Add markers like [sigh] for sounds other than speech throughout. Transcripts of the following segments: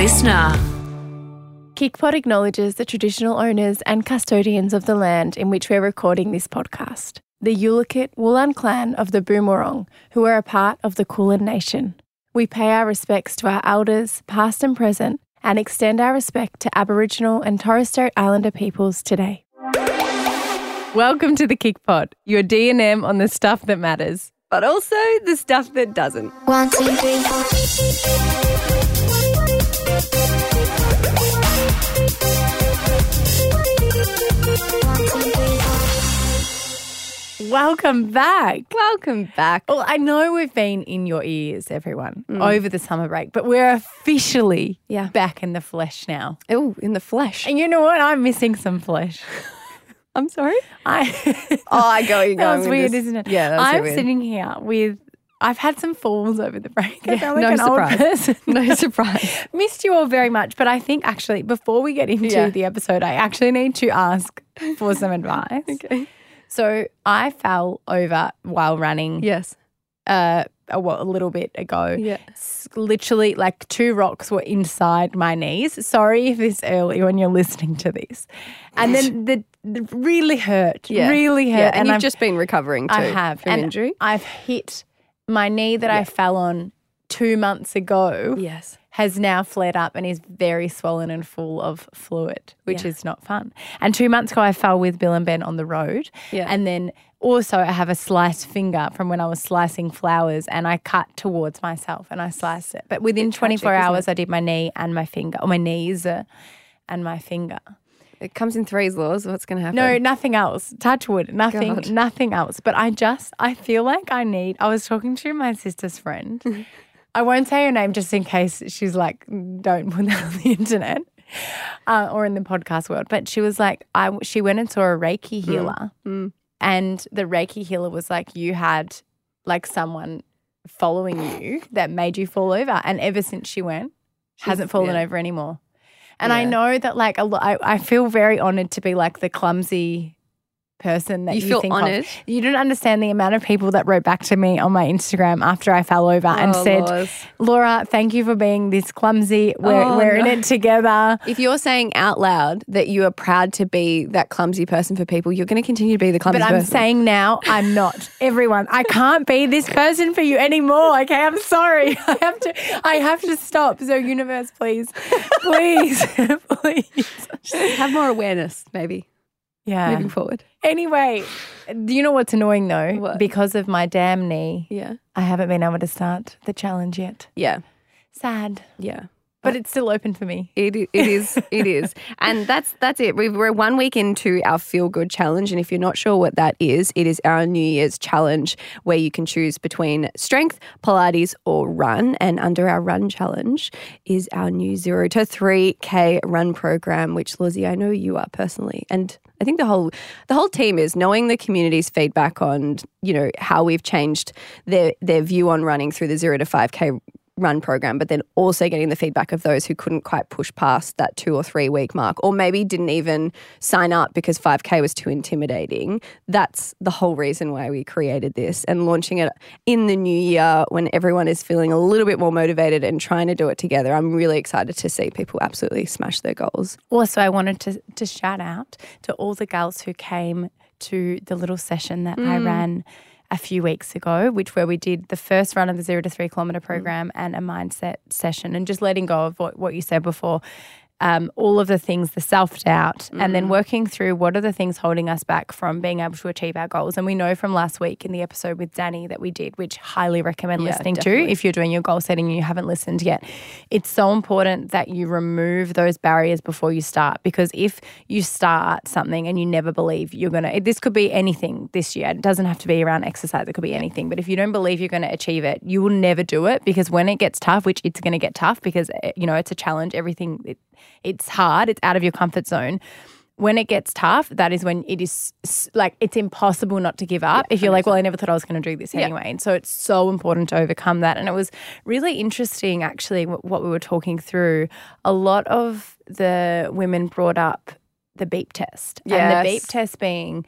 listener. Kicpod acknowledges the traditional owners and custodians of the land in which we're recording this podcast, the Yalukit Willam clan of the Boonwurrung, who are a part of the Kulin Nation. We pay our respects to our elders, past and present, and extend our respect to Aboriginal and Torres Strait Islander peoples today. Welcome to the Kicpod, your D&M on the stuff that matters, but also the stuff that doesn't. One, two, three, four. Welcome back. Welcome back. Well, I know we've been in your ears, everyone, mm. over the summer break, but we're officially Yeah. back in the flesh now. Oh, in the flesh. And you know what? I'm missing some flesh. [laughs] I'm sorry. I [laughs] Oh, I go. You that was weird, isn't it? Yeah, that's I'm weird. sitting here with. I've had some falls over the break. Yeah, like no surprise. [laughs] No surprise. Missed you all very much, but I think actually before we get into Yeah. the episode, I actually need to ask for some advice. Okay. So I fell over while running. Yes. uh, a, a little bit ago. Yeah. S- Literally, like two rocks were inside my knees. Sorry if it's early when you're listening to this. And then [laughs] the, the really hurt, Yeah. really hurt. Yeah. And, you've I've- just been recovering too. I have from and injury. I've hit my knee that I fell on two months ago Yes. Has now flared up and is very swollen and full of fluid, which Yeah. is not fun. And two months ago, I fell with Bill and Ben on the road. Yeah. And then also, I have a sliced finger from when I was slicing flowers and I cut towards myself and I sliced it. But within 24 tragic, hours, I did my knee and my finger, or my knees uh, and my finger. It comes in threes, Laws. What's going to happen? No, nothing else. Touch wood. Nothing, God. nothing else. But I just, I feel like I need. I was talking to my sister's friend. [laughs] I won't say her name just in case she's like, don't put that [laughs] on the internet uh, or in the podcast world. But she was like, I. She went and saw a Reiki healer, and the Reiki healer was like, you had like someone following you that made you fall over, and ever since she went, hasn't fallen yeah. over anymore. And I know that like a lot, I, I feel very honored to be like the clumsy person that You you, feel think honoured? of. You don't understand the amount of people that wrote back to me on my Instagram after I fell over and Oh, said, Laws. Laura, thank you for being this clumsy. We're, Oh, we're in it together. If you're saying out loud that you are proud to be that clumsy person for people, you're going to continue to be the clumsy But I'm person. saying now, I'm not. Everyone, I can't be this person for you anymore. Okay, I'm sorry. [laughs] I have to. I have to stop. So, universe, please, please, [laughs] please. have more awareness, maybe Yeah. moving forward. Anyway, do you know what's annoying though? What? Because of my damn knee, Yeah. I haven't been able to start the challenge yet. Yeah. Sad, Yeah. But it's still open for me. It, it is. It is. And that's that's it. We've, we're one week into our feel good challenge. And if you're not sure what that is, it is our New Year's challenge where you can choose between strength, Pilates, or run. And under our run challenge is our new zero to 3K run program, which Lizzie, I know you are personally. And I think the whole the whole team is knowing the community's feedback on, you know, how we've changed their their view on running through the zero to 5K run program, but then also getting the feedback of those who couldn't quite push past that two or three week mark, or maybe didn't even sign up because 5K was too intimidating. That's the whole reason why we created this and launching it in the new year when everyone is feeling a little bit more motivated and trying to do it together. I'm really excited to see people absolutely smash their goals. Also, I wanted to, to shout out to all the girls who came to the little session that I mm. ran a few weeks ago, which where we did the first run of the zero to three kilometer mm. program and a mindset session, and just letting go of what, what you said before. Um, all of the things, the self doubt, and then working through what are the things holding us back from being able to achieve our goals. And we know from last week in the episode with Danny that we did, which highly recommend Yeah, listening to if you're doing your goal setting and you haven't listened yet. It's so important that you remove those barriers before you start because if you start something and you never believe you're going to, this could be anything this year. It doesn't have to be around exercise, it could be anything. But if you don't believe you're going to achieve it, you will never do it because when it gets tough, which it's going to get tough because, eh, you know, it's a challenge, everything, it, it's hard, it's out of your comfort zone. When it gets tough, that is when it is like it's impossible not to give up. if you're like, well, I never thought I was going to do this anyway. And so it's so important to overcome that. And it was really interesting, actually, what we were talking through. A lot of the women brought up the beep test. And the beep test being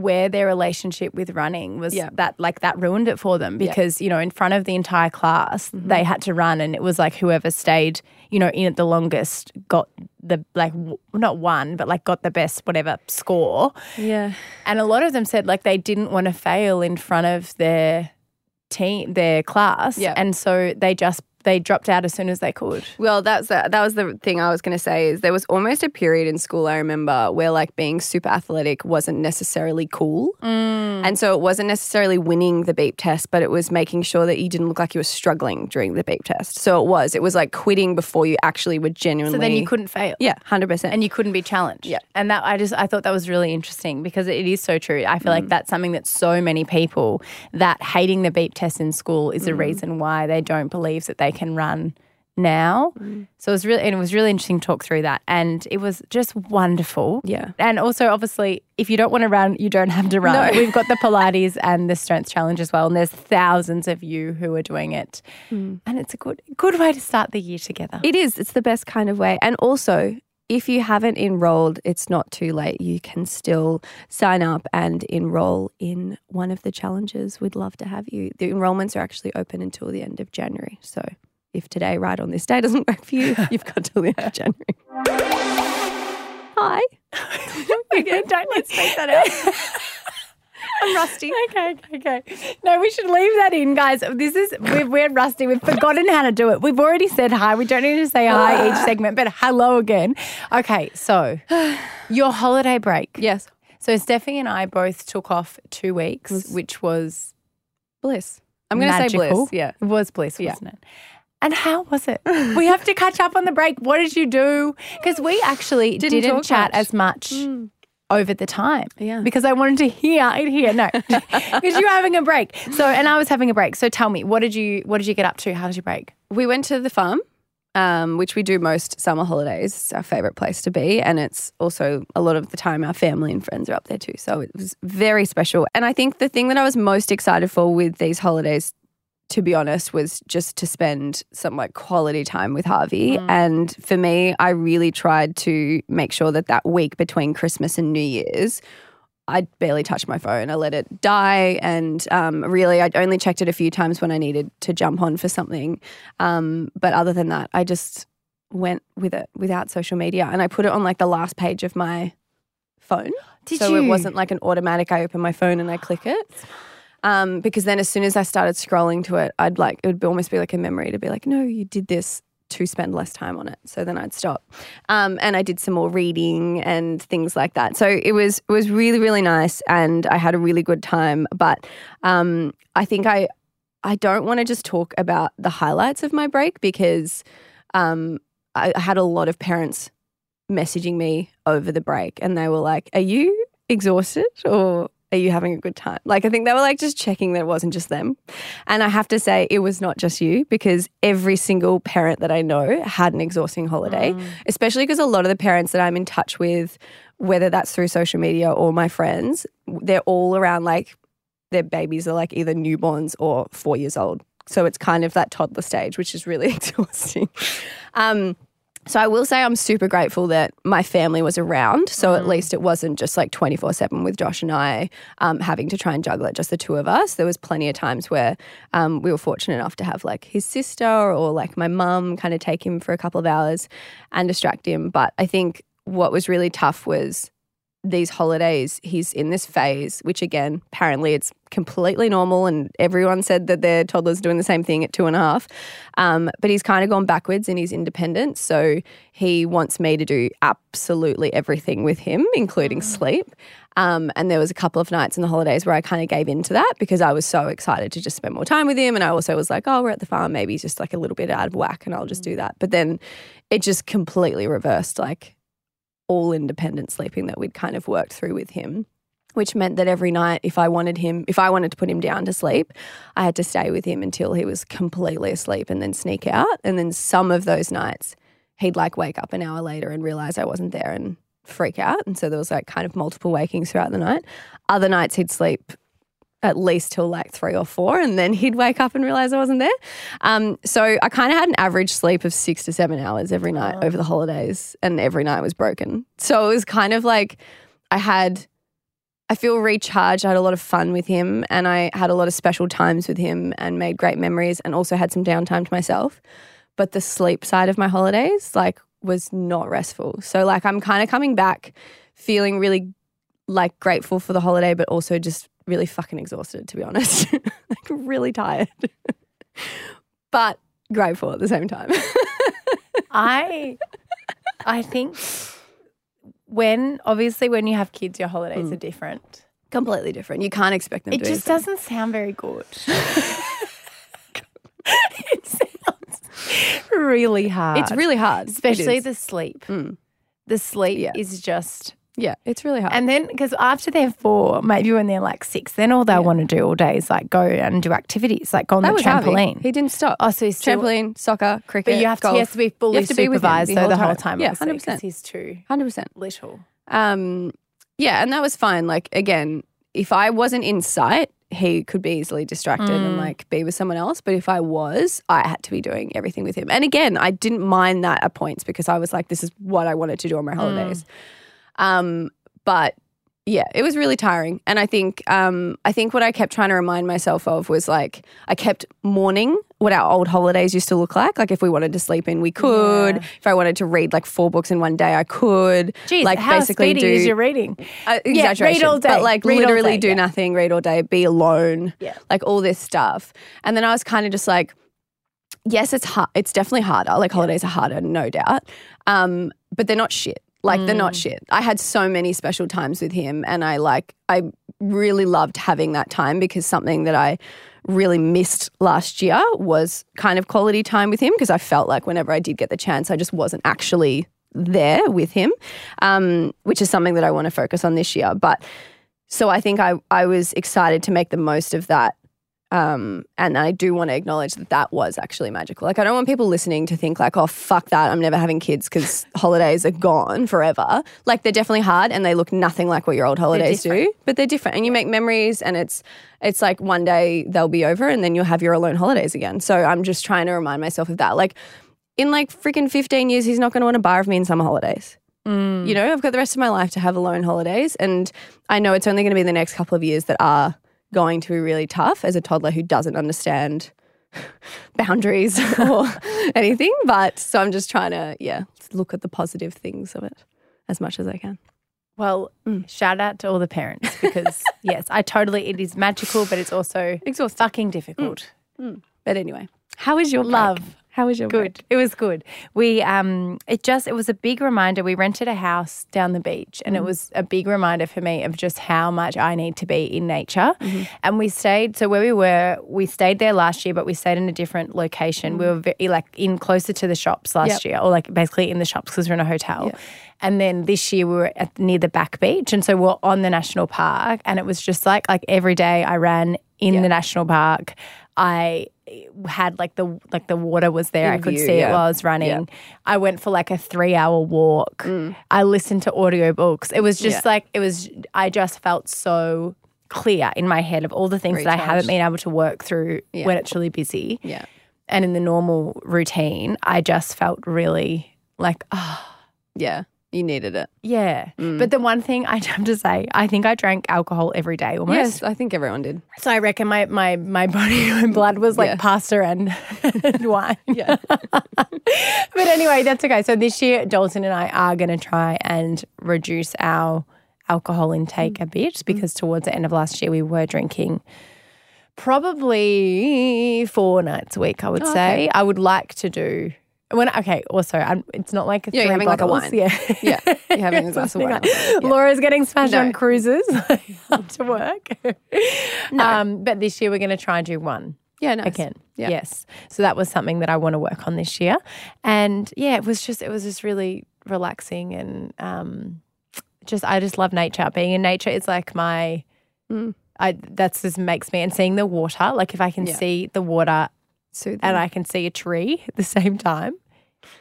where their relationship with running was Yeah. that like that ruined it for them because you know in front of the entire class Mm-hmm. they had to run and it was like whoever stayed you know in it the longest got the like w- not one but like got the best whatever score Yeah. and a lot of them said like they didn't want to fail in front of their team their class Yeah. and so they just they dropped out as soon as they could Well, that's the, that was the thing I was going to say is there was almost a period in school I remember where like being super athletic wasn't necessarily cool. And so it wasn't necessarily winning the beep test, but it was making sure that you didn't look like you were struggling during the beep test. So it was it was like quitting before you actually were genuinely so then you couldn't fail Yeah, 100%. and you couldn't be challenged. Yeah. And that I just I thought that was really interesting because it is so true. I feel Mm. like that's something that so many people that hating the beep test in school is a Mm. reason why they don't believe that they can run now. Mm. So it was really and it was really interesting to talk through that. And it was just wonderful. Yeah. And also obviously if you don't want to run, you don't have to run. No. We've got the Pilates and the strength challenge as well. And there's thousands of you who are doing it. Mm. And it's a good good way to start the year together. It is. It's the best kind of way. And also, if you haven't enrolled, it's not too late. You can still sign up and enroll in one of the challenges. We'd love to have you. The enrollments are actually open until the end of January. So if today, right on this day, doesn't work for you, [laughs] you've got till the end of January. [laughs] Hi. [laughs] Again, don't let's take that out. I'm rusty. [laughs] Okay, okay. No, we should leave that in, guys. This is we're, we're rusty. We've forgotten how to do it. We've already said hi. We don't need to say hi each [sighs] segment, but hello again. Okay, so [sighs] your holiday break. Yes. So Steffi and I both took off two weeks, which was Bliss. I'm going to say magical. bliss. Yeah. it was bliss, wasn't it? And how was it? [laughs] we have to catch up on the break. What did you do? Because we actually Didn't didn't, talk chat much. as much mm. Over the time. Yeah. Because I wanted to hear it here. No. [laughs] Because you were having a break. So and I was having a break. So tell me, what did you what did you get up to? How did you break? We went to the farm, um, which we do most summer holidays. It's our favorite place to be. And it's also a lot of the time our family and friends are up there too. So it was very special. And I think the thing that I was most excited for with these holidays, to be honest, was just to spend some like quality time with Harvey. And for me, I really tried to make sure that that week between Christmas and New Year's, I barely touched my phone. I let it die, and um, really, I only checked it a few times when I needed to jump on for something. Um, but other than that, I just went with it without social media, and I put it on like the last page of my phone. Did so it wasn't like an automatic. I open my phone and I click it. Um, because then as soon as I started scrolling to it, I'd like it would be, almost be like a memory to be like, no, you did this to spend less time on it. So then I'd stop. Um, and I did some more reading and things like that. So it was it was really really nice, and I had a really good time. But um, I think I I don't want to just talk about the highlights of my break because um, I, I had a lot of parents messaging me over the break, and they were like, "Are you exhausted or?" Are you having a good time? Like, I think they were like just checking that it wasn't just them. And I have to say, it was not just you because every single parent that I know had an exhausting holiday, especially because a lot of the parents that I'm in touch with, whether that's through social media or my friends, they're all around like their babies are like either newborns or four years old. So it's kind of that toddler stage, which is really [laughs] exhausting. Um, so I will say I'm super grateful that my family was around. So at least it wasn't just like 24 7 with Josh and I um, having to try and juggle it, just the two of us. There was plenty of times where um, we were fortunate enough to have like his sister or like my mum kind of take him for a couple of hours and distract him. But I think what was really tough was these holidays, he's in this phase, which again, apparently it's completely normal, and everyone said that their toddler's doing the same thing at two and a half. Um, but he's kind of gone backwards in his independence. So he wants me to do absolutely everything with him, including sleep. Um, and there was a couple of nights in the holidays where I kind of gave in to that because I was so excited to just spend more time with him. And I also was like, oh, we're at the farm, maybe he's just like a little bit out of whack, and I'll just do that. But then it just completely reversed, like all independent sleeping that we'd kind of worked through with him, which meant that every night, if I wanted him, if I wanted to put him down to sleep, I had to stay with him until he was completely asleep and then sneak out. And then some of those nights, he'd like wake up an hour later and realize I wasn't there and freak out. And so there was like kind of multiple wakings throughout the night. Other nights, he'd sleep at least till like three or four, and then he'd wake up and realize I wasn't there. Um, so I kind of had an average sleep of six to seven hours every night over the holidays, and every night was broken. So it was kind of like I had I feel recharged. I had a lot of fun with him and I had a lot of special times with him and made great memories and also had some downtime to myself. But the sleep side of my holidays, like, was not restful. So, like, I'm kind of coming back feeling really like grateful for the holiday, but also just really fucking exhausted, to be honest. [laughs] like, really tired, but grateful at the same time. I I think when obviously when you have kids, your holidays are different. Completely different. You can't expect them It to be just same. doesn't sound very good. [laughs] it sounds really hard. It's really hard. Especially the sleep. Mm. The sleep Yeah. is just yeah, it's really hard. and then because after they're four, maybe when they're like six, then all they want to do all day is like go and do activities, like go on that the Harvey. trampoline. He didn't stop. Oh, so he's still, trampoline, soccer, cricket. but you have to, he has to be fully have to be with him supervised the though whole the whole time. time. Yeah, hundred percent. he's too hundred percent. little. Um, yeah, and that was fine. Like again, if I wasn't in sight, he could be easily distracted and like be with someone else. But if I was, I had to be doing everything with him. And again, I didn't mind that at points because I was like, this is what I wanted to do on my holidays. Um, but yeah, it was really tiring. And I think um, I think what I kept trying to remind myself of was like I kept mourning what our old holidays used to look like. Like if we wanted to sleep in, we could. Yeah. If I wanted to read like four books in one day, I could. Geez, like how basically speedy do is your reading? uh, Yeah, read all day, but like read literally day, do yeah. nothing, read all day, be alone, Yeah. like all this stuff. And then I was kind of just like, yes, it's hard. It's definitely harder. Like holidays are harder, no doubt. Um, but they're not shit. Like they're Mm. not shit. I had so many special times with him, and I like I really loved having that time because something that I really missed last year was kind of quality time with him because I felt like whenever I did get the chance, I just wasn't actually there with him, um, which is something that I want to focus on this year. But so I think I I was excited to make the most of that. Um, and I do want to acknowledge that that was actually magical. Like, I don't want people listening to think like, "Oh, fuck that! I'm never having kids because [laughs] holidays are gone forever." Like, they're definitely hard, and they look nothing like what your old holidays do. But they're different, and you make memories, and it's it's like one day they'll be over, and then you'll have your alone holidays again. So I'm just trying to remind myself of that. Like, in like freaking 15 years, he's not going to want to bar of me in summer holidays. You know, I've got the rest of my life to have alone holidays. And I know it's only going to be the next couple of years that are going to be really tough as a toddler who doesn't understand [laughs] boundaries or [laughs] anything. But so I'm just trying to, yeah, look at the positive things of it as much as I can. Well, Mm. shout out to all the parents because [laughs] yes, I totally it is magical, but it's also Exhausting. fucking difficult. But anyway, how is your break? How was your? Good. It was good. We um it just it was a big reminder. We rented a house down the beach and it mm. was a big reminder for me of just how much I need to be in nature. Mm-hmm. And we stayed so where we were, we stayed there last year, but we stayed in a different location. We mm. were very, like in closer to the shops last Yep. year or like basically in the shops because we're in a hotel. And then this year we were at near the back beach and so we're on the national park and it was just like like every day I ran in the national park. I had like the like the water was there. In I could view, see it while I was running. I went for like a three hour walk. I listened to audiobooks. It was just Mm. Yeah. like it was I just felt so clear in my head of all the things that I haven't been able to work through Yeah. when it's really busy. Yeah. And in the normal routine, I just felt really like, oh, Yeah. You needed it. yeah. Mm. But the one thing I [laughs] have to say, I think I drank alcohol every day almost. Yes, I think everyone did. So I reckon my my my [laughs] body and blood was like Yeah. pasta and, [laughs] and wine. Yeah. But anyway, that's okay. So this year, Dalton and I are going to try and reduce our alcohol intake a bit because towards the end of last year, we were drinking probably four nights a week. I would say. I would like to do. When okay, also, I'm, it's not like a Yeah, you're three having like a wine. Yeah, Yeah. You're having a glass of [laughs] wine. Yeah. Laura's getting smashed No. on cruises [laughs] [laughs] to work. um, but this year we're going to try and do one Yeah, nice. again. Yeah. Yes. So that was something that I want to work on this year. And yeah, it was just it was just really relaxing and um just I just love nature. Being in nature is like my Mm. I that's just makes me and seeing the water, like if I can Yeah. see the water Soothing. and I can see a tree at the [laughs] same time,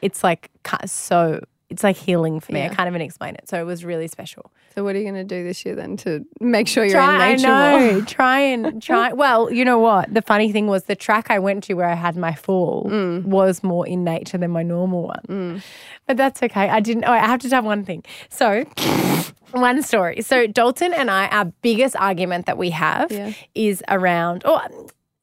it's like so it's like healing for me. I can't even explain it. So it was really special. So what are you going to do this year then to make sure you're try, in nature I know. more? [laughs] Try and [laughs] try. Well, you know what? The funny thing was the track I went to where I had my fall Mm. was more in nature than my normal one. But that's okay. I didn't. Oh, I have to tell one thing. So one story. So Dalton and I, our biggest argument that we have Yeah. is around, or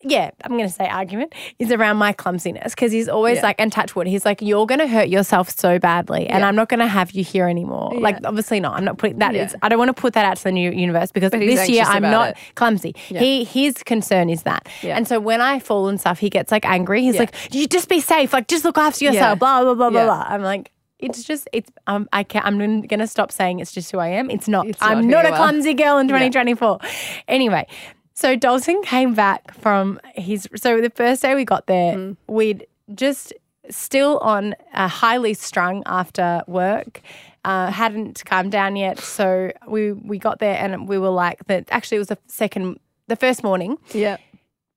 yeah, I'm going to say argument is around my clumsiness because he's always Yeah. like, and touch wood, he's like, you're going to hurt yourself so badly, and Yeah. I'm not going to have you here anymore. Like, obviously not. I'm not putting that. Yeah. Is, I don't want to put that out to the new universe because But this year I'm not it. clumsy. He his concern is that, Yeah. and so when I fall and stuff, he gets like angry. He's Yeah. like, you just be safe, like just look after yourself. Yeah. Blah blah blah blah Yeah. blah. I'm like. It's just it's um I can't I'm gonna stop saying it's just who I am. It's not. It's not I'm not a clumsy girl in 2024. Anyway, so Dalton came back from his. So the first day we got there, Mm. we'd just still on uh, highly strung after work. Uh, hadn't calmed down yet, so we we got there and we were like that. Actually, it was the second, the first morning. Yeah.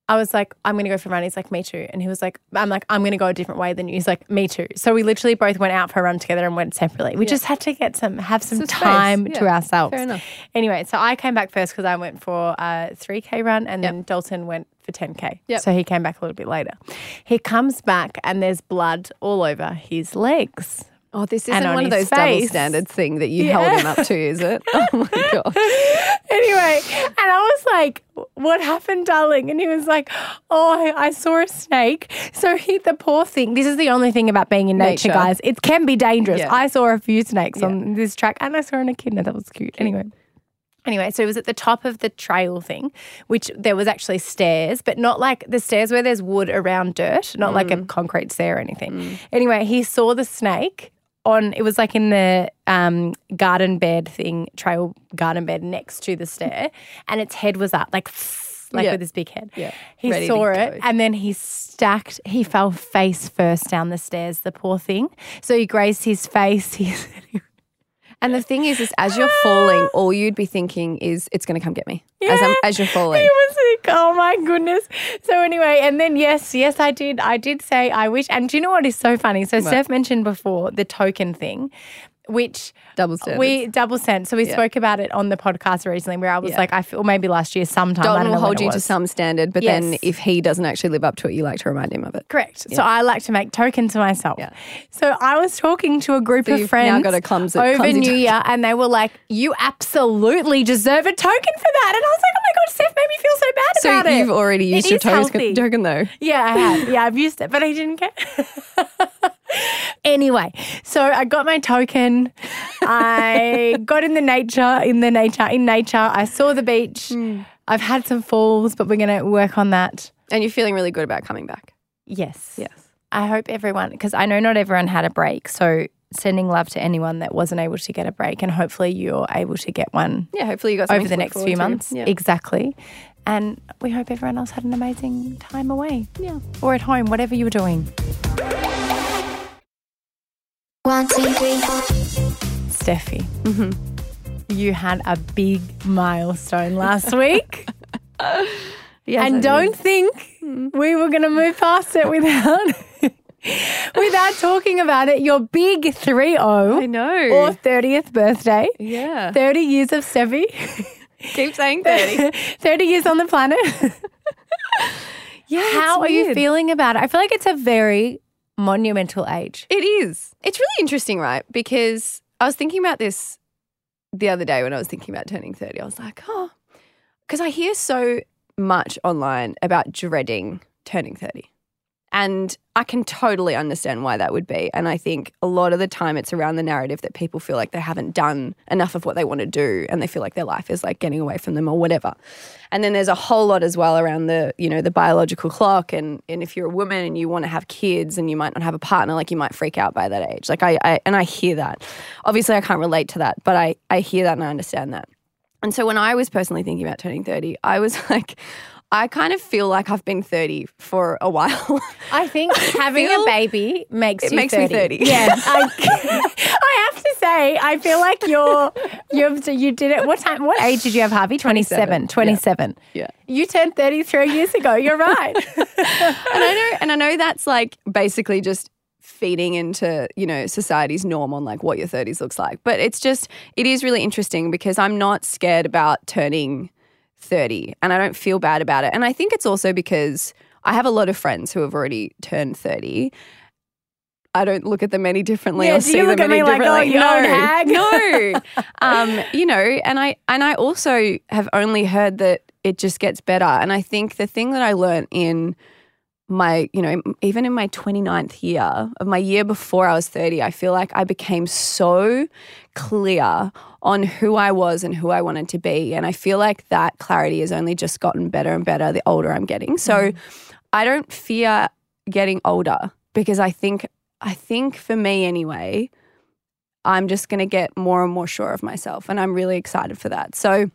I was like, I'm going to go for a run. He's like, me too. And he was like, I'm like, I'm going to go a different way than you. He's like, me too. So we literally both went out for a run together and went separately. We just had to get some, have some Some time to ourselves. Fair enough. Anyway, so I came back first because I went for a 3K run and then Dalton went for 10K. Yep. So he came back a little bit later. He comes back and there's blood all over his legs. Oh, this isn't on one of those double standards thing that you held him up to, is it? Oh my [laughs] god. anyway, and I was like, "What happened, darling?" And he was like, "Oh, I, I saw a snake." So he, the poor thing. This is the only thing about being in nature, Nature. guys. It can be dangerous. Yeah. I saw a few snakes on this track, and I saw an echidna. That was cute. Anyway. Anyway, so it was at the top of the trail thing, which there was actually stairs, but not like the stairs where there's wood around dirt, not like a mm. concrete stair or anything. Mm. Anyway, he saw the snake on, it was like in the um, garden bed thing, trail garden bed next to the stair, and its head was up, like, like Yeah. with this big head. Yeah. He Ready saw it go. and then he stacked, he fell face first down the stairs, the poor thing. So he grazed his face. [laughs] He, And the thing is, is as you're ah. falling, all you'd be thinking is, "It's going to come get me." As, I'm, Yeah. as you're [laughs] falling. He was like, oh my goodness. So anyway, and then yes, yes, I did. I did say I wish. And do you know what is so funny? So Steph mentioned before the token thing, which Double standards. we double sent. So we Yeah. spoke about it on the podcast recently, where I was Yeah. like, I feel maybe last year sometime. Dalton will hold you to some standard, but then if he doesn't actually live up to it, you like to remind him of it. Correct. So I like to make tokens to myself. Yeah. So I was talking to a group So of friends now got a clumsy- over clumsy New token. Year, and they were like, "You absolutely deserve a token for that." And I was like, "Oh my god, Steph made me feel so bad So about it." So you've already used It your token, token though. Yeah, I have. Yeah, I've used it, but I didn't care. [laughs] anyway, so I got my token. I got in the nature, in the nature, in nature. I saw the beach. Hmm. I've had some falls, but we're going to work on that. And you're feeling really good about coming back. Yes. Yes. I hope everyone, because I know not everyone had a break. So sending love to anyone that wasn't able to get a break. And hopefully you're able to get one Yeah, hopefully you got over the next few to. months. Yeah. Exactly. And we hope everyone else had an amazing time away yeah. or at home, whatever you were doing. One, two, three, four. Steffi, Mm-hmm. you had a big milestone last week. [laughs] Yes, and did. don't think we were going to move past it without [laughs] without talking about it. Your big 3 I 0 know. or 30th birthday. yeah. 30 years of Steffi. Keep saying 30. [laughs] 30 years on the planet. yeah. How are you feeling about it? I feel like it's a very monumental age. It is. It's really interesting, right? Because I was thinking about this the other day when I was thinking about turning 30. I was like, oh, because I hear so much online about dreading turning 30. And I can totally understand why that would be. And I think a lot of the time it's around the narrative that people feel like they haven't done enough of what they want to do and they feel like their life is like getting away from them or whatever. And then there's a whole lot as well around the, you know, the biological clock and and if you're a woman and you want to have kids and you might not have a partner, like you might freak out by that age. Like I, I and I hear that. Obviously I can't relate to that, but I I hear that and I understand that. And so when I was personally thinking about turning 30, I was [laughs] like, I kind of feel like I've been 30 for a while. [laughs] I think having a baby makes It you makes me 30. 30. Yeah, [laughs] I, [laughs] I have to say, I feel like you're you've you did it. What time? What age did you have Harvey? 27. 27. yeah. You turned 33 years ago. You're right. and I know and I know that's like basically just feeding into, you know, society's norm on like what your 30s looks like. But it's just it is really interesting because I'm not scared about turning 30 and I don't feel bad about it. And I think it's also because I have a lot of friends who have already turned 30. I don't look at them any differently Yeah, or see you look them at any me like, oh, differently. you no, hag? [laughs] no. [laughs] um, you know, and I and I also have only heard that it just gets better. And I think the thing that I learned in my, you know, even in my 29th year of my year before I was 30, I feel like I became so clear on who I was and who I wanted to be. And I feel like that clarity has only just gotten better and better the older I'm getting. So mm-hmm. I don't fear getting older because I think I think for me anyway, I'm just going to get more and more sure of myself and I'm really excited for that. So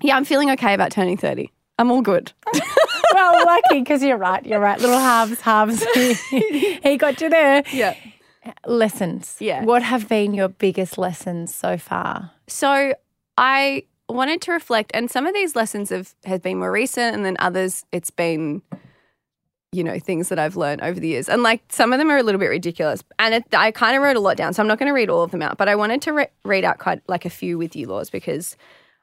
yeah, I'm feeling okay about turning 30. I'm all good. [laughs] well, lucky because you're right. You're right. Little halves, halves. [laughs] he got you there. Yeah. Lessons. Yeah. What have been your biggest lessons so far? So I wanted to reflect, and some of these lessons have, have been more recent, and then others it's been, you know, things that I've learned over the years. And like some of them are a little bit ridiculous. And it, I kind of wrote a lot down, so I'm not going to read all of them out, but I wanted to re- read out quite like a few with you, Laws, because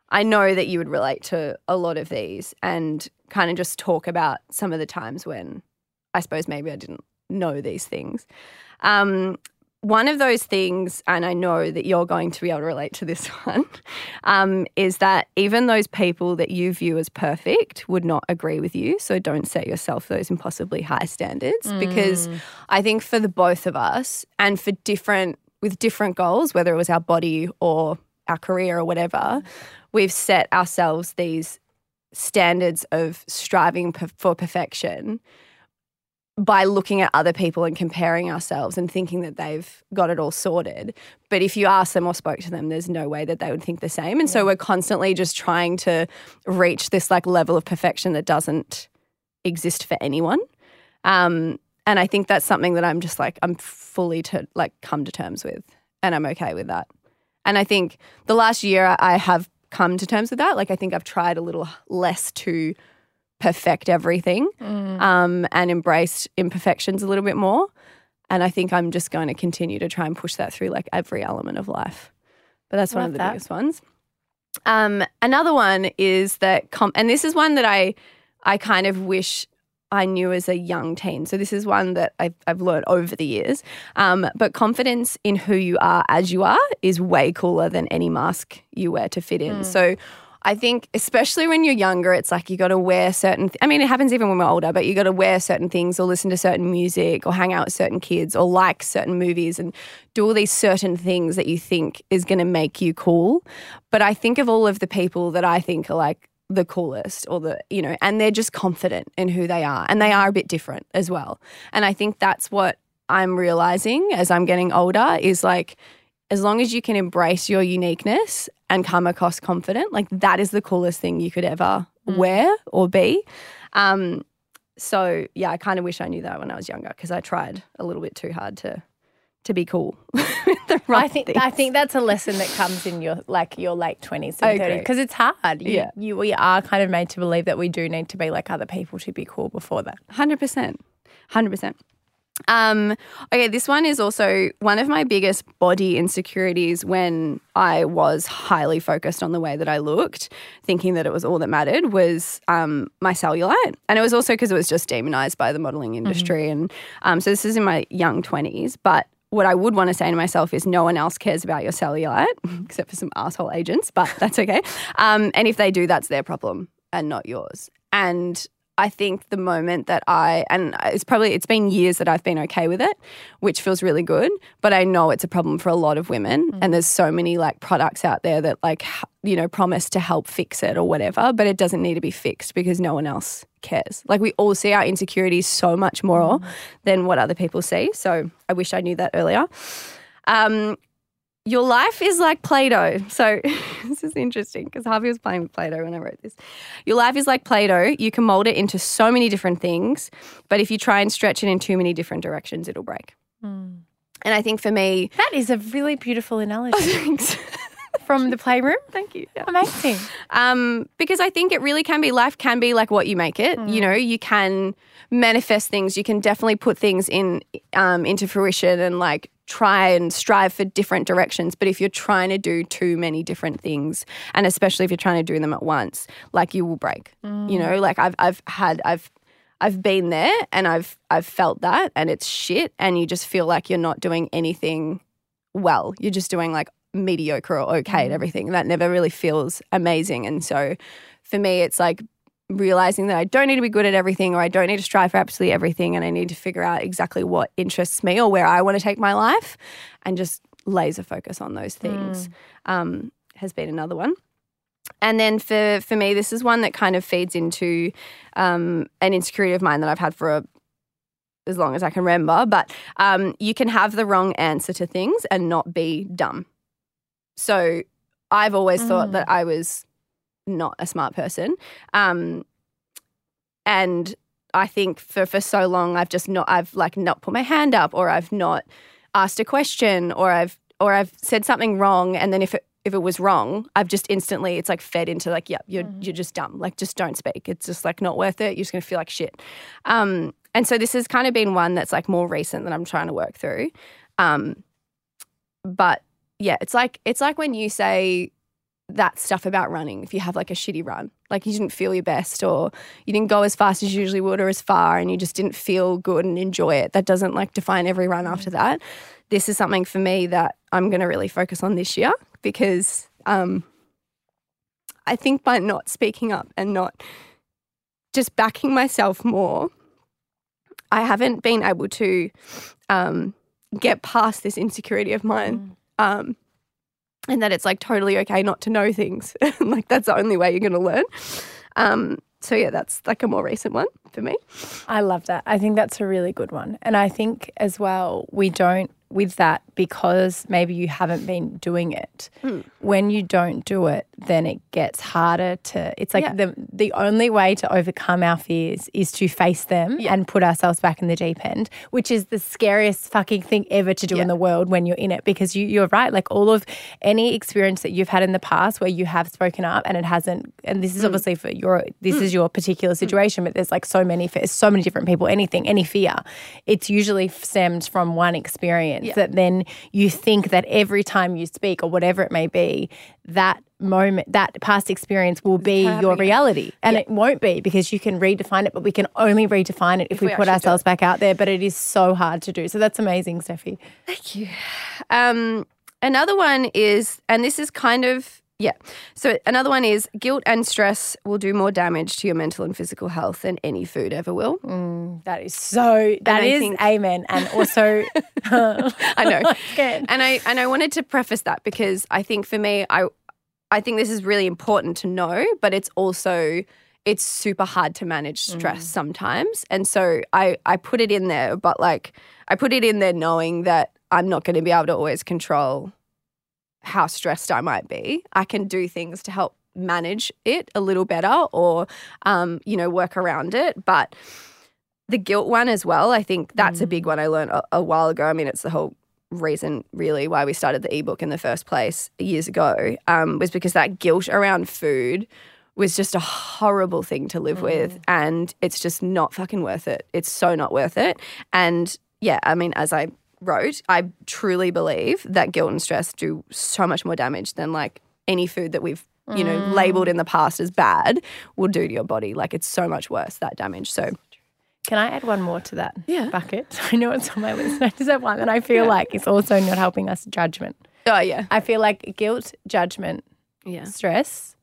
I know that you would relate to a lot of these and kind of just talk about some of the times when I suppose maybe I didn't know these things. Um, one of those things, and I know that you're going to be able to relate to this [laughs] one, um, is that even those people that you view as perfect would not agree with you. So don't set yourself those impossibly high standards because I think for the both of us and for different, with different goals, whether it was our body or our career or whatever, we've set ourselves these standards of striving per- for perfection by looking at other people and comparing ourselves and thinking that they've got it all sorted. But if you ask them or spoke to them, there's no way that they would think the same. And so we're constantly just trying to reach this like level of perfection that doesn't exist for anyone. Um, and I think that's something that I'm just like I'm fully to like come to terms with, and I'm okay with that. And I think the last year I have come to terms with that. Like I think I've tried a little less to perfect everything um, and embraced imperfections a little bit more. And I think I'm just going to continue to try and push that through like every element of life. But that's one of the that. biggest ones. Um, another one is that, com- and this is one that I, I kind of wish I knew as a young teen. So this is one that I've, I've learned over the years. Um, but confidence in who you are as you are is way cooler than any mask you wear to fit in. So I think, especially when you're younger, it's like you got to wear certain. Th- I mean, it happens even when we're older, but you got to wear certain things, or listen to certain music, or hang out with certain kids, or like certain movies, and do all these certain things that you think is going to make you cool. But I think of all of the people that I think are like the coolest, or the you know, and they're just confident in who they are, and they are a bit different as well. And I think that's what I'm realizing as I'm getting older is like as long as you can embrace your uniqueness and come across confident, like that is the coolest thing you could ever wear or be. Um, so yeah, I kind of wish I knew that when I was younger because I tried a little bit too hard to to be cool. [laughs] right I think things. I think that's a lesson that comes in your like your late twenties and thirties because it's hard. You, Yeah. you we are kind of made to believe that we do need to be like other people to be cool before that. Hundred percent, hundred percent. Um, okay, this one is also one of my biggest body insecurities when I was highly focused on the way that I looked, thinking that it was all that mattered, was um, my cellulite. And it was also because it was just demonized by the modeling industry. And um, so this is in my young 20s. But what I would want to say to myself is no one else cares about your cellulite [laughs] except for some asshole agents, but that's okay. Um, and if they do, that's their problem and not yours. And I think the moment that I and it's probably it's been years that I've been okay with it, which feels really good. But I know it's a problem for a lot of women, and there's so many like products out there that like you know promise to help fix it or whatever, but it doesn't need to be fixed because no one else cares. Like we all see our insecurities so much more than what other people see. So I wish I knew that earlier. Um, your life is like Play Doh. So, [laughs] this is interesting because Harvey was playing with Play Doh when I wrote this. Your life is like Play Doh. You can mold it into so many different things, but if you try and stretch it in too many different directions, it'll break. And I think for me, That is a really beautiful analogy [laughs] thanks. from the playroom. Thank you. Yeah. Amazing. Um, because I think it really can be life can be like what you make it. You know, you can manifest things. You can definitely put things in um, into fruition and like try and strive for different directions. But if you're trying to do too many different things, and especially if you're trying to do them at once, like you will break. You know, like I've I've had I've I've been there and I've I've felt that and it's shit and you just feel like you're not doing anything well. You're just doing like mediocre or okay at mm. everything. That never really feels amazing. And so for me it's like realizing that I don't need to be good at everything or I don't need to strive for absolutely everything and I need to figure out exactly what interests me or where I want to take my life and just laser focus on those things um, has been another one. And then for for me, this is one that kind of feeds into um, an insecurity of mine that I've had for a, as long as I can remember. But um, you can have the wrong answer to things and not be dumb. So I've always thought that I was not a smart person, um, and I think for for so long I've just not I've like not put my hand up or I've not asked a question or I've or I've said something wrong and then if it if it was wrong, I've just instantly it's like fed into like, yeah, you're you're just dumb. Like just don't speak. It's just like not worth it. You're just gonna feel like shit. Um, and so this has kind of been one that's like more recent that I'm trying to work through. Um, but yeah, it's like it's like when you say that stuff about running. If you have like a shitty run, like you didn't feel your best, or you didn't go as fast as you usually would, or as far, and you just didn't feel good and enjoy it. That doesn't like define every run after that. This is something for me that I'm going to really focus on this year because um, I think by not speaking up and not just backing myself more, I haven't been able to um, get past this insecurity of mine. Um, and that it's like totally okay not to know things. [laughs] like that's the only way you're going to learn. Um, so yeah, that's like a more recent one for me. I love that. I think that's a really good one. And I think as well, we don't, with that, because maybe you haven't been doing it, Hmm. when you don't do it, then it gets harder to, it's like Yeah. the, the only way to overcome our fears is to face them and put ourselves back in the deep end, which is the scariest fucking thing ever to do in the world when you're in it. Because you, you're right, like all of any experience that you've had in the past where you have spoken up and it hasn't, and this is Hmm. obviously for your, this is your particular situation, but there's like so many, for so many different people, anything, any fear, it's usually stems from one experience that then you think that every time you speak or whatever it may be, that moment, that past experience will be your reality. And it won't be because you can redefine it, but we can only redefine it if, we, we put ourselves back out there. But it is so hard to do. So that's amazing, Steffi. Thank you. Um, another one is, and this is kind of, yeah. So another one is guilt and stress will do more damage to your mental and physical health than any food ever will. That is so, that is think- amen. And also, [laughs] [laughs] I know. [laughs] Good. and I and I wanted to preface that because I think for me, I I think this is really important to know, but it's also it's super hard to manage stress sometimes. And so I I put it in there, but like I put it in there knowing that I'm not going to be able to always control how stressed I might be. I can do things to help manage it a little better or um, you know, work around it, but the guilt one as well. I think that's a big one I learned a, a while ago. I mean, it's the whole reason really why we started the ebook in the first place years ago um, was because that guilt around food was just a horrible thing to live with and it's just not fucking worth it. It's so not worth it. And yeah i mean as i wrote i truly believe that guilt and stress do so much more damage than like any food that we've you know labeled in the past as bad will do to your body. Like it's so much worse that damage. So Can I add one more to that Yeah. bucket? [laughs] I know it's on my list. I just have one that I feel like it's also not helping us judgment. oh yeah I feel like guilt, judgment, yeah stress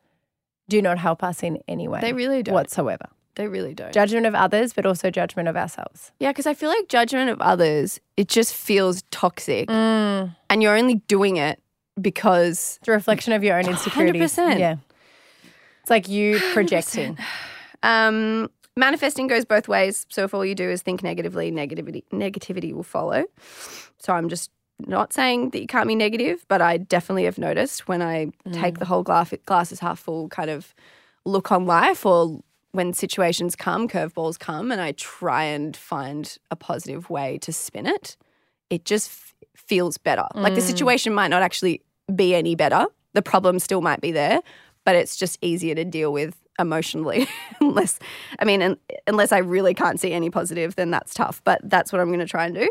do not help us in any way. They really don't. Whatsoever. they really don't Judgment of others, but also judgment of ourselves. Yeah, because I feel like judgment of others, it just feels toxic. Mm. And you're only doing it because It's a reflection of your own insecurities. 100%. Yeah. It's like you projecting. um, manifesting goes both ways. So if all you do is think negatively, negativity negativity will follow. So I'm just not saying that you can't be negative, but I definitely have noticed when I mm. take the whole glass glass is half full kind of look on life or when situations come, curveballs come, and I try and find a positive way to spin it, it just f- feels better. Like the mm. situation might not actually be any better. The problem still might be there, but it's just easier to deal with emotionally. [laughs] unless, I mean, un- unless I really can't see any positive, then that's tough. But that's what I'm going to try and do.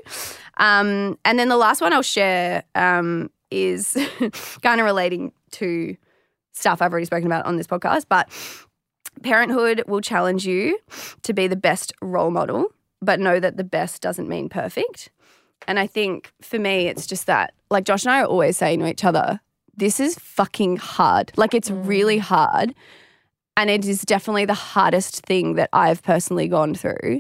Um, and then the last one I'll share um, is [laughs] kind of relating to stuff I've already spoken about on this podcast, but parenthood will challenge you to be the best role model, but know that the best doesn't mean perfect. And I think for me, it's just that, like Josh and I are always saying to each other, this is fucking hard. Like it's really hard. And it is definitely the hardest thing that I've personally gone through.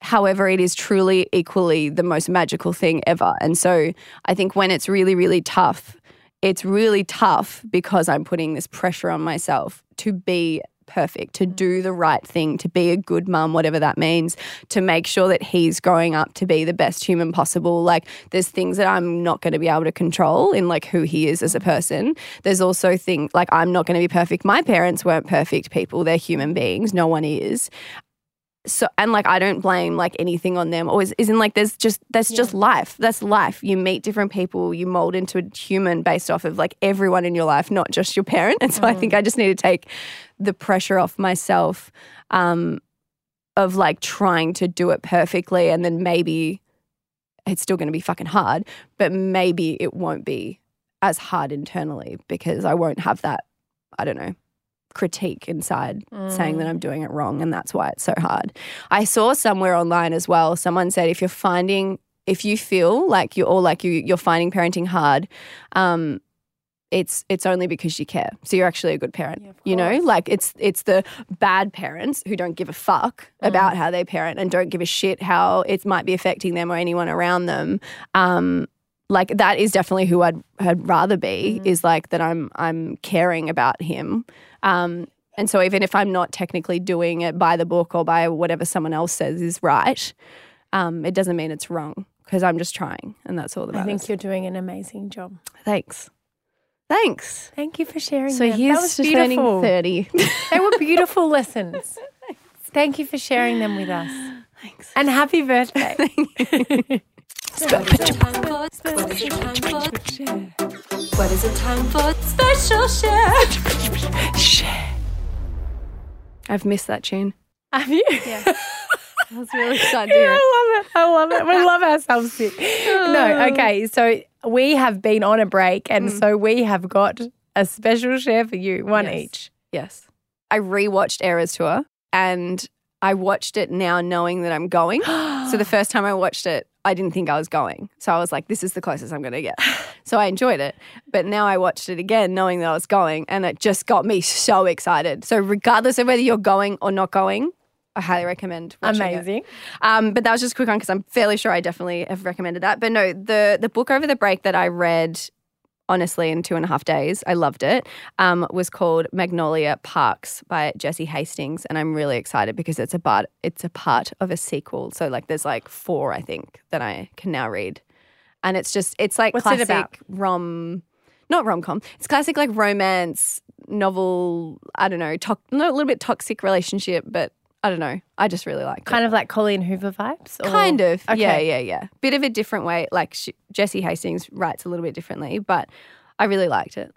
However, it is truly equally the most magical thing ever. And so I think when it's really, really tough, it's really tough because I'm putting this pressure on myself to be perfect, to do mm. the right thing, to be a good mum, whatever that means, to make sure that he's growing up to be the best human possible. Like there's things that I'm not going to be able to control in like who he is as a mm. person. There's also things like I'm not going to be perfect. My parents weren't perfect people. They're human beings. No one is so and like I don't blame like anything on them. Always isn't like there's just that's just life. That's life. You meet different people, you mold into a human based off of like everyone in your life, not just your parent. [laughs] And so I think I just need to take the pressure off myself um, of like trying to do it perfectly, and then maybe it's still going to be fucking hard, but maybe it won't be as hard internally because I won't have that. I don't know critique inside saying that I'm doing it wrong and that's why it's so hard. I saw somewhere online as well someone said if you're finding if you feel like you're all like you you're finding parenting hard um it's it's only because you care. So you're actually a good parent. you know, like it's it's the bad parents who don't give a fuck about how they parent and don't give a shit how it might be affecting them or anyone around them. Um like that is definitely who I'd, I'd rather be is like that I'm I'm caring about him um, and so even if I'm not technically doing it by the book or by whatever someone else says is right, um, it doesn't mean it's wrong because I'm just trying, and that's all that matters. I think you're doing an amazing job. Thanks, thanks. Thank you for sharing. So them. here's that was to turning beautiful. thirty. They were beautiful [laughs] lessons. Thank you for sharing them with us. Thanks. And happy birthday. [laughs] What is it time for? Special share. I've missed that tune. Have you? Yeah. [laughs] I was really [laughs] excited. Yeah, I love it. I love it. We love ourselves sick. [laughs] No, okay. So we have been on a break, and mm. so we have got a special share for you, one Yes. each. Yes. I rewatched Eras Tour and I watched it now knowing that I'm going. [gasps] so the first time I watched it, I didn't think I was going. So I was like, this is the closest I'm going to get. [sighs] So I enjoyed it. But now I watched it again knowing that I was going and it just got me so excited. So regardless of whether you're going or not going, I highly recommend watching it. Amazing. Um, but that was just a quick one because I'm fairly sure I definitely have recommended that. But no, the the book over the break that I read, honestly, in two and a half days, I loved it. Um, was called Magnolia Parks by Jessa Hastings, and I'm really excited because it's a part it's a part of a sequel. So like, there's like four, I think, that I can now read, and it's just it's like What's it classic about? rom, not rom com. It's classic like romance novel. I don't know, to- a little bit toxic relationship, but. I don't know. I just really like it. Kind of like Colleen Hoover vibes? or- Kind of. Okay. Yeah, yeah, yeah. Bit of a different way. Like she, Jessa Hastings writes a little bit differently, but I really liked it.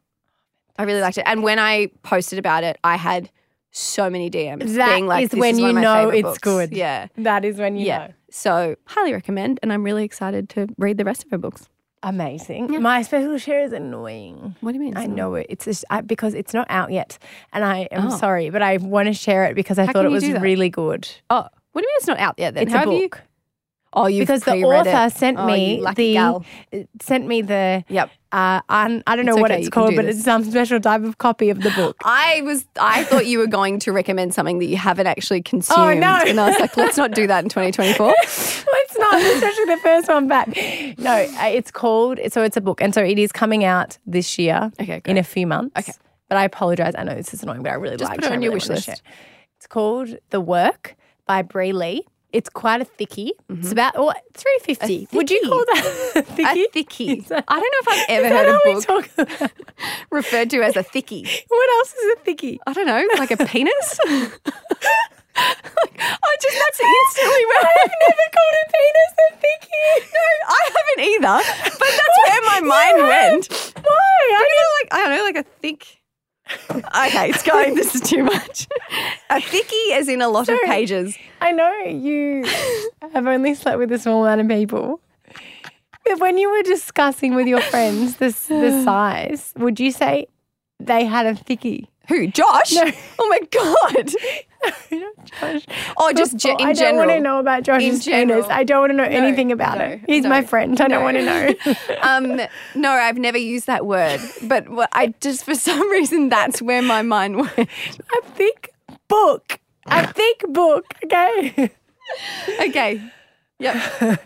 I really liked it. And when I posted about it, I had so many DMs That being like, is "This when is you know it's books." good. Yeah. That is when you yeah. know. So highly recommend, and I'm really excited to read the rest of her books. Amazing. My special share is annoying. What do you mean? I know it. It's just, I, because it's not out yet, and I am Oh. sorry, but I want to share it because I How thought it was really good. Oh, what do you mean it's not out yet? Then It's How a have you- book Oh, you because the author it. sent Oh, me the gal. sent me the Yep. uh, un, I don't know It's what okay, it's called, but this. it's some special type of copy of the book. [laughs] I was. I thought you were going to recommend something that you haven't actually consumed. Oh, no. And I was like, let's not do that in [laughs] 2024. it's not, especially the first one back. No, uh, it's called. So it's a book, and so it is coming out this year. Okay, in a few months. Okay. but I apologize. I know this is annoying, but I really Just like put it on your really wish list. It's called The Work by Bri Lee. It's quite a thickie. It's mm-hmm. about oh, three fifty. Would you call that a thickie? A thickie. I don't know if I've ever heard a book [laughs] referred to as a thickie. [laughs] What else is a thickie? I don't know, like a penis. [laughs] I just that's instantly where I've never called a penis a thickie. No, I haven't either. But that's where my mind went. Why? I I mean, like I don't know, like a thick. Okay, it's going. This is too much. A thickie, as in a lot of pages. I know you have only slept with a small amount of people. But when you were discussing with your friends the, the [sighs] size, would you say they had a thickie? Who? Josh? Oh my god. [laughs] Oh, just ge- in I don't want to know about Josh's In penis. I don't want to know anything about no, it. He's no, my friend. I don't want to know. [laughs] [laughs] Um, no, I've never used that word, but what I just for some reason that's where my mind went. a thick book. A thick book. Okay. Okay. Yep. [laughs]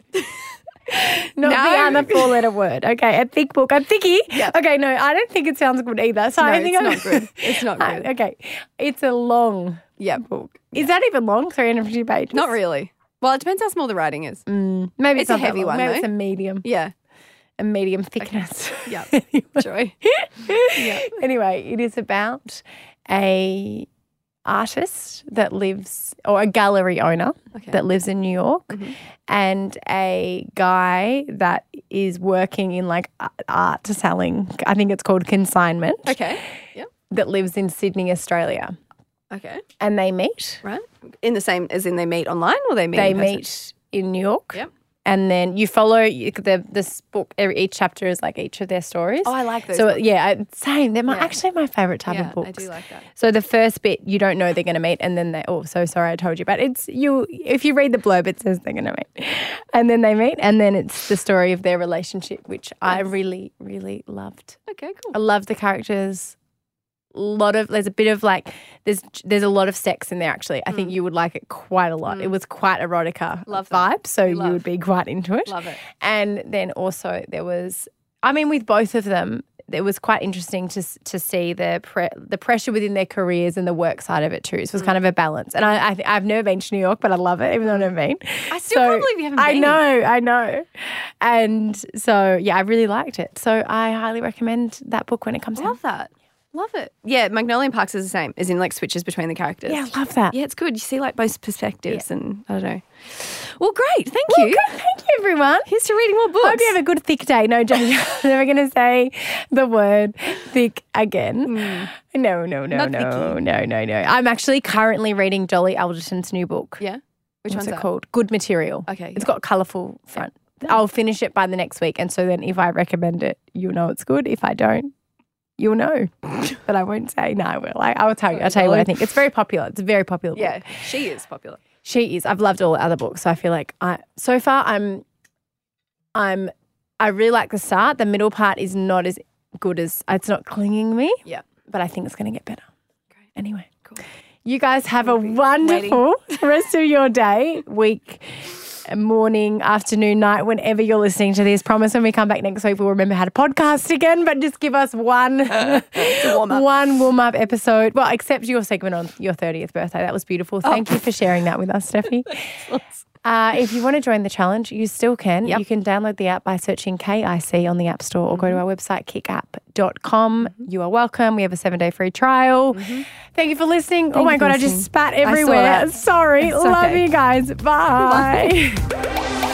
Not No. the other four letter word. Okay. A thick book. A thickie. Yep. Okay. No, I don't think it sounds good either. So No, I think it's I'm, not good. It's not I- good. okay. It's a long Yep. book. Is that even long? 350 pages? Not really. Well, it depends how small the writing is. Maybe It's a not that heavy long. one, Maybe though. it's a medium. Yeah. A medium thickness. [laughs] Yep. anyway. Joy. anyway, it is about a artist that lives or a gallery owner Okay. that lives in New York Mm-hmm. and a guy that is working in like a- art selling I think it's called consignment Okay. Yep. that lives in Sydney Australia Okay. and they meet Right. In the same as in they meet online or they meet they in meet in New York Yep. and then you follow you- the this book every, each chapter is like each of their stories Oh, I like those so yeah I- same they're my, Yeah. actually my favorite type Yeah, of books I do like that. So the first bit you don't know they're going to meet, and then they oh so sorry I told you, but it's you. If you read the blurb, it says they're going to meet, and then they meet, and then it's the story of their relationship, which I really really loved. Okay, cool. I love the characters. A lot of there's a bit of like there's there's a lot of sex in there actually. I think you would like it quite a lot. It was quite erotica Mm. Love that. vibe, so you love. would be quite into it. Love it. And then also there was, I mean, with both of them, it was quite interesting to to see the pre- the pressure within their careers and the work side of it too. So it was kind of a balance. And I, I I've never been to New York, but I love it, even though I've never been. I still can't believe you haven't I been. know, I know. And so yeah, I really liked it. So I highly recommend that book when it comes out. Love that. Love it. Yeah, Magnolia Parks is the same, as in like switches between the characters. Yeah, I love that. Yeah, it's good. You see like both perspectives and I don't know. Well, great. Thank you. Thank you, everyone. Here's to reading more books. I hope you have a good thick day. No, joking. I'm never going to say the word thick again. Hmm. No, no, no, Not no, thicky. no, no, no. I'm actually currently reading Dolly Alderton's new book. yeah. Which What's one's it that? called? Good Material. Okay, It's yeah. got a colourful front. I'll finish it by the next week. And so then if I recommend it, you'll know it's good. If I don't, you'll know. but I won't say. No, I will. I, I will tell you. I'll tell you what I think. It's very popular. It's a very popular book. Yeah, she is popular. She is. I've loved all the other books. So I feel like I so far I'm I'm I really like the start. The middle part is not as good as it's not clinging me. Yeah. But I think it's gonna get better. Great. Anyway. Cool. You guys have a wonderful rest of your day, week, morning, afternoon, night, whenever you're listening to this. Promise when we come back next week we'll remember how to podcast again, but just give us one [laughs] warm one warm up episode. Well, except your segment on your 30th birthday. That was beautiful. Oh. Thank you for sharing that with us, Steffi. [laughs] Uh, if you want to join the challenge, you still can. Yep. You can download the app by searching KIC on the App Store or go to Mm-hmm. our website, kicapp.com. You are welcome. We have a seven day free trial. Thank you for listening. oh Mm-hmm. My God, for I just spat everywhere. Sorry. It's Love okay. you guys. [laughs] Bye. [laughs]